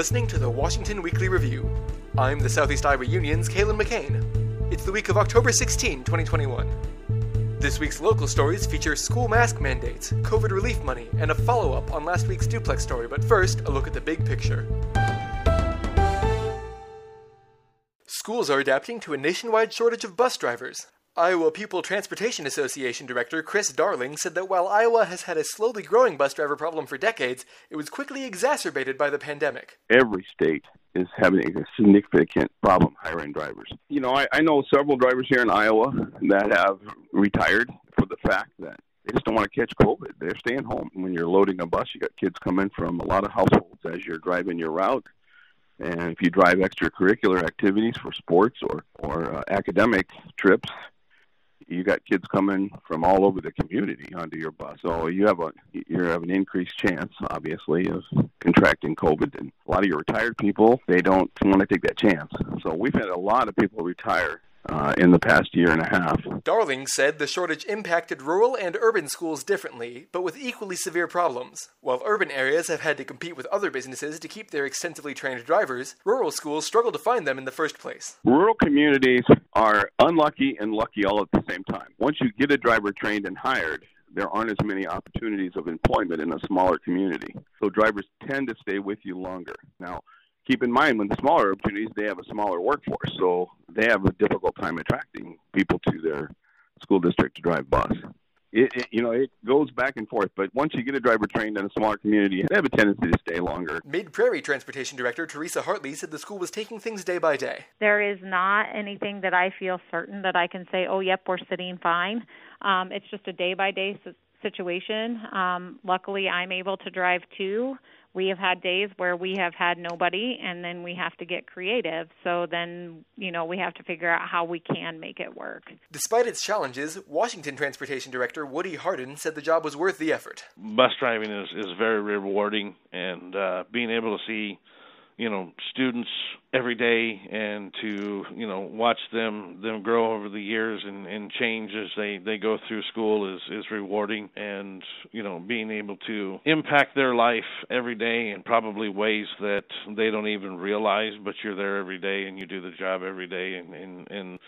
listening to the Washington Weekly Review. I'm the Southeast Iowa Union's Kalen McCain. It's the week of October 16, 2021. This week's local stories feature school mask mandates, COVID relief money, and a follow up on last week's duplex story. But first, a look at the big picture. Schools are adapting to a nationwide shortage of bus drivers. Iowa Pupil Transportation Association Director Chris Darling said that while Iowa has had a slowly growing bus driver problem for decades, it was quickly exacerbated by the pandemic. Every state is having a significant problem hiring drivers. You know, I, I know several drivers here in Iowa that have retired for the fact that they just don't want to catch COVID. They're staying home. When you're loading a bus, you got kids coming from a lot of households as you're driving your route. And if you drive extracurricular activities for sports or, or uh, academic trips, you got kids coming from all over the community onto your bus. So you have a you have an increased chance, obviously, of contracting COVID. And a lot of your retired people, they don't want to take that chance. So we've had a lot of people retire uh, in the past year and a half. Darling said the shortage impacted rural and urban schools differently, but with equally severe problems. While urban areas have had to compete with other businesses to keep their extensively trained drivers, rural schools struggle to find them in the first place. Rural communities are unlucky and lucky all at the same time. Once you get a driver trained and hired, there aren't as many opportunities of employment in a smaller community. So drivers tend to stay with you longer. Now, keep in mind when the smaller opportunities they have a smaller workforce so they have a difficult time attracting people to their school district to drive bus. It, it, you know it goes back and forth but once you get a driver trained in a smaller community they have a tendency to stay longer. Mid prairie transportation director teresa hartley said the school was taking things day by day. There is not anything that i feel certain that i can say oh yep we're sitting fine. Um, it's just a day by day situation. Um, luckily i'm able to drive too we have had days where we have had nobody and then we have to get creative. So then you know we have to figure out how we can make it work. Despite its challenges washington transportation director woody hardin said the job was worth the effort. Bus driving is, is very rewarding and uh, being able to see you know students every day and to you know watch them them grow over the years and and change as they they go through school is is rewarding. And you know being able to impact their life every day in probably ways that they don't even realize but you're there every day and you do the job every day and and and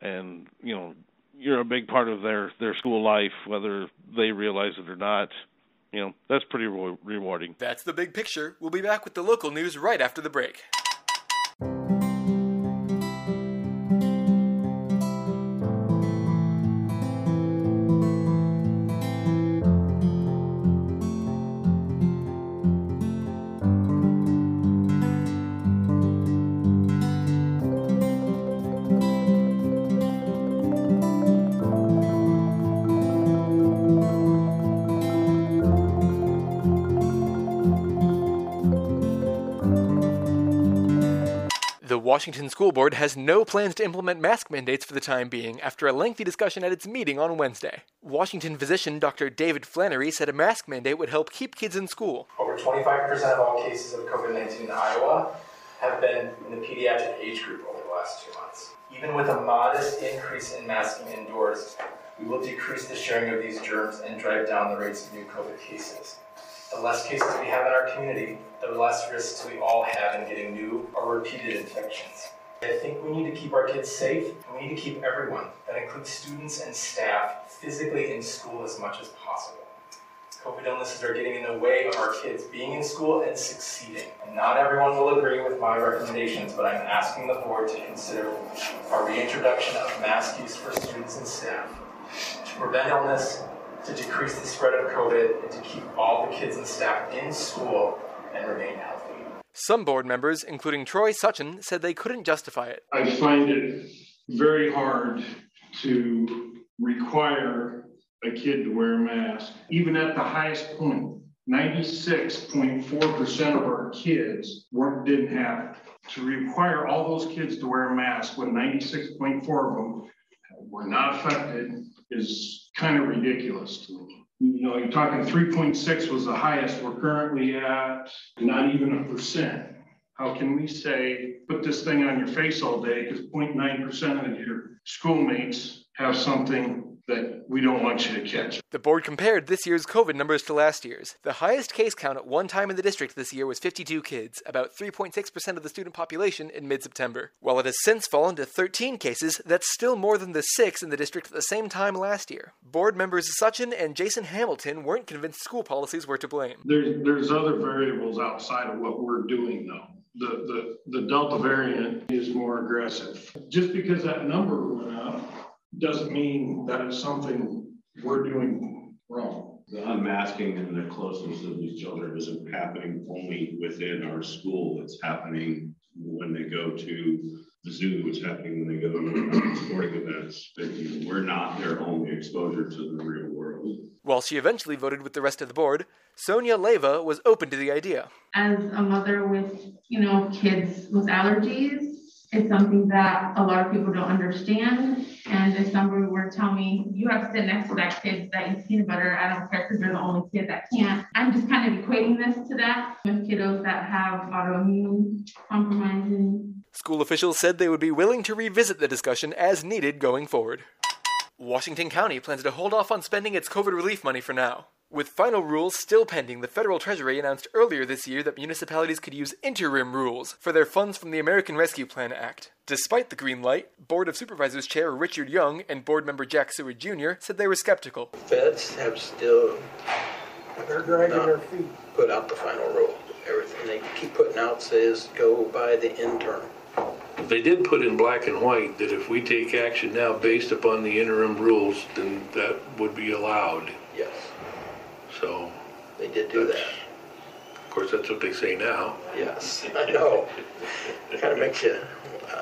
and you know you're a big part of their their school life whether they realize it or not you know, that's pretty re- rewarding. That's the big picture. We'll be back with the local news right after the break. Washington School Board has no plans to implement mask mandates for the time being after a lengthy discussion at its meeting on Wednesday. Washington physician Dr. David Flannery said a mask mandate would help keep kids in school. Over 25% of all cases of COVID 19 in Iowa have been in the pediatric age group over the last two months. Even with a modest increase in masking indoors, we will decrease the sharing of these germs and drive down the rates of new COVID cases. The less cases we have in our community, the less risks we all have in getting new or repeated infections. I think we need to keep our kids safe, and we need to keep everyone, that includes students and staff, physically in school as much as possible. COVID illnesses are getting in the way of our kids being in school and succeeding. And not everyone will agree with my recommendations, but I'm asking the board to consider a reintroduction of mask use for students and staff to prevent illness to decrease the spread of COVID and to keep all the kids and staff in school and remain healthy. Some board members, including Troy Suchin, said they couldn't justify it. I find it very hard to require a kid to wear a mask, even at the highest point. 96.4% of our kids weren't, didn't have it. To require all those kids to wear a mask when 96.4 of them were not affected is kind of ridiculous to me. You know, you're talking 3.6 was the highest. We're currently at not even a percent. How can we say, put this thing on your face all day because 0.9% of your schoolmates have something that we don't want you to catch. The board compared this year's COVID numbers to last year's. The highest case count at one time in the district this year was 52 kids, about 3.6% of the student population in mid September. While it has since fallen to 13 cases, that's still more than the six in the district at the same time last year. Board members Sutchin and Jason Hamilton weren't convinced school policies were to blame. There's, there's other variables outside of what we're doing though. The, the, the Delta variant is more aggressive. Just because that number went up doesn't mean that it's something we're doing wrong. The unmasking and the closeness of these children isn't happening only within our school. It's happening when they go to the zoo. It's happening when they go to sporting events. But We're not their only exposure to the real world. While she eventually voted with the rest of the board, Sonia Leva was open to the idea. As a mother with, you know, kids with allergies, it's something that a lot of people don't understand. And if somebody were to tell me, you have to sit next to that kid that eats peanut butter, I don't care because they're the only kid that can't. I'm just kind of equating this to that with kiddos that have autoimmune compromising. School officials said they would be willing to revisit the discussion as needed going forward. Washington County plans to hold off on spending its COVID relief money for now. With final rules still pending, the federal treasury announced earlier this year that municipalities could use interim rules for their funds from the American Rescue Plan Act. Despite the green light, Board of Supervisors Chair Richard Young and board member Jack Seward Jr. said they were skeptical. Feds have still They're dragging not their feet. put out the final rule. Everything they keep putting out says go by the interim. They did put in black and white that if we take action now based upon the interim rules, then that would be allowed. Yes, So, they did do that. of course, that's what they say now. Yes, I know. Kind of makes you,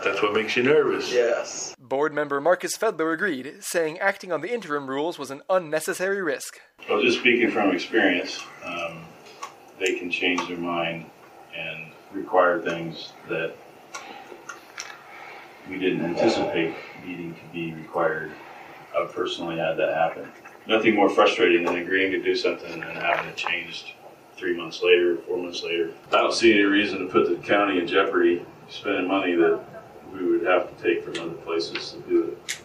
That's what makes you nervous. yes. Board member Marcus Fedler agreed, saying acting on the interim rules was an unnecessary risk. Well, just speaking from experience, um, they can change their mind and require things that we didn't anticipate needing to be required. I've personally had that happen. Nothing more frustrating than agreeing to do something and having it changed three months later, four months later. I don't see any reason to put the county in jeopardy spending money that we would have to take from other places to do it.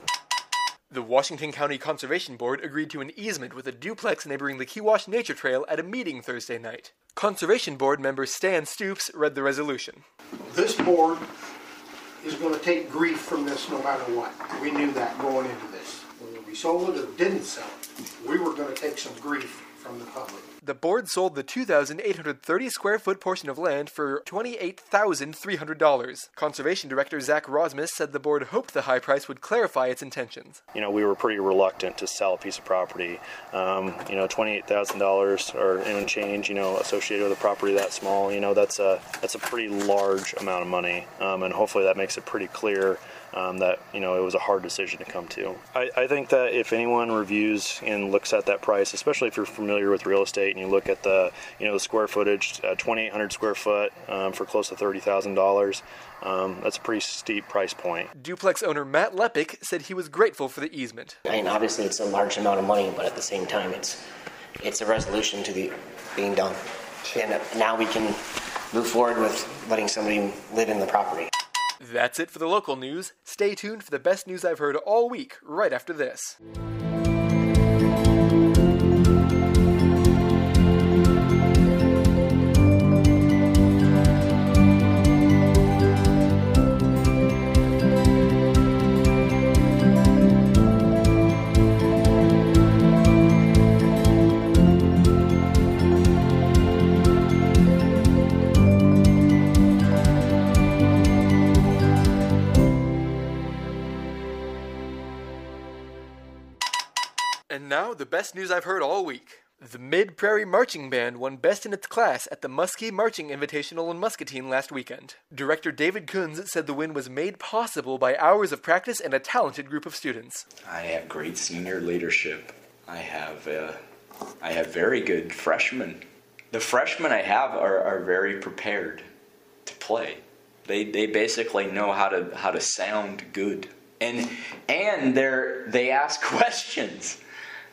The Washington County Conservation Board agreed to an easement with a duplex neighboring the Kewash Nature Trail at a meeting Thursday night. Conservation Board member Stan Stoops read the resolution. This board is gonna take grief from this no matter what. We knew that going into this. Whether we sold it or didn't sell it, we were gonna take some grief from the public. The board sold the 2,830 square foot portion of land for $28,300. Conservation Director Zach Rosmus said the board hoped the high price would clarify its intentions. you know, we were pretty reluctant to sell a piece of property. Um, you know, twenty-eight thousand dollars or and change, you know, associated with a property that small. You know, that's a that's a pretty large amount of money, um, and hopefully that makes it pretty clear. Um, that you know it was a hard decision to come to. I, I think that if anyone reviews and looks at that price, especially if you're familiar with real estate and you look at the you know the square footage, uh, 2,800 square foot um, for close to thirty thousand dollars, um, that's a pretty steep price point. Duplex owner Matt Lepick said he was grateful for the easement. I mean, obviously it's a large amount of money, but at the same time, it's it's a resolution to the being done, and now we can move forward with letting somebody live in the property. That's it for the local news. Stay tuned for the best news I've heard all week, right after this. And now, the best news I've heard all week. The Mid Prairie Marching Band won Best in its class at the Muskie Marching Invitational in Muscatine last weekend. Director David Kunz said the win was made possible by hours of practice and a talented group of students. I have great senior leadership. I have uh, I have very good freshmen. The freshmen I have are, are very prepared to play. They they basically know how to how to sound good. And and they're they ask questions.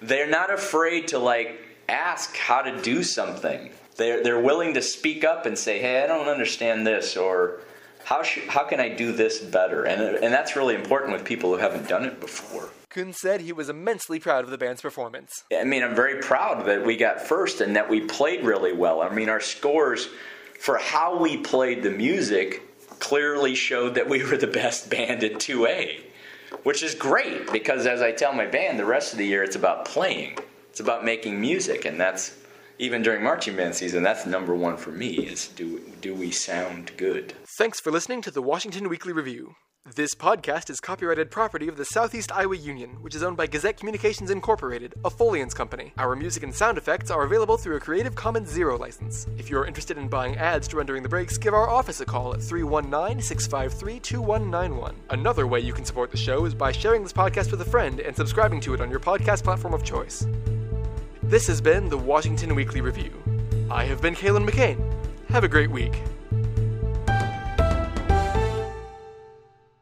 They're not afraid to like ask how to do something. They're they're willing to speak up and say, "Hey, I don't understand this," or How sh- how can I do this better? And and that's really important with people who haven't done it before. Kuhn said he was immensely proud of the band's performance. I mean, I'm very proud that we got first and that we played really well. I mean, our scores for how we played the music clearly showed that we were the best band in 2A, which is great because as I tell my band, the rest of the year it's about playing. It's about making music and that's even during marching band season, that's number 1 for me is do do we sound good? Thanks for listening to the Washington Weekly Review. This podcast is copyrighted property of the Southeast Iowa Union, which is owned by Gazette Communications Incorporated, a Folience company. Our music and sound effects are available through a Creative Commons Zero license. If you're interested in buying ads to run during the breaks, give our office a call at 319 653 2191. Another way you can support the show is by sharing this podcast with a friend and subscribing to it on your podcast platform of choice. This has been the Washington Weekly Review. I have been Kalen McCain. Have a great week.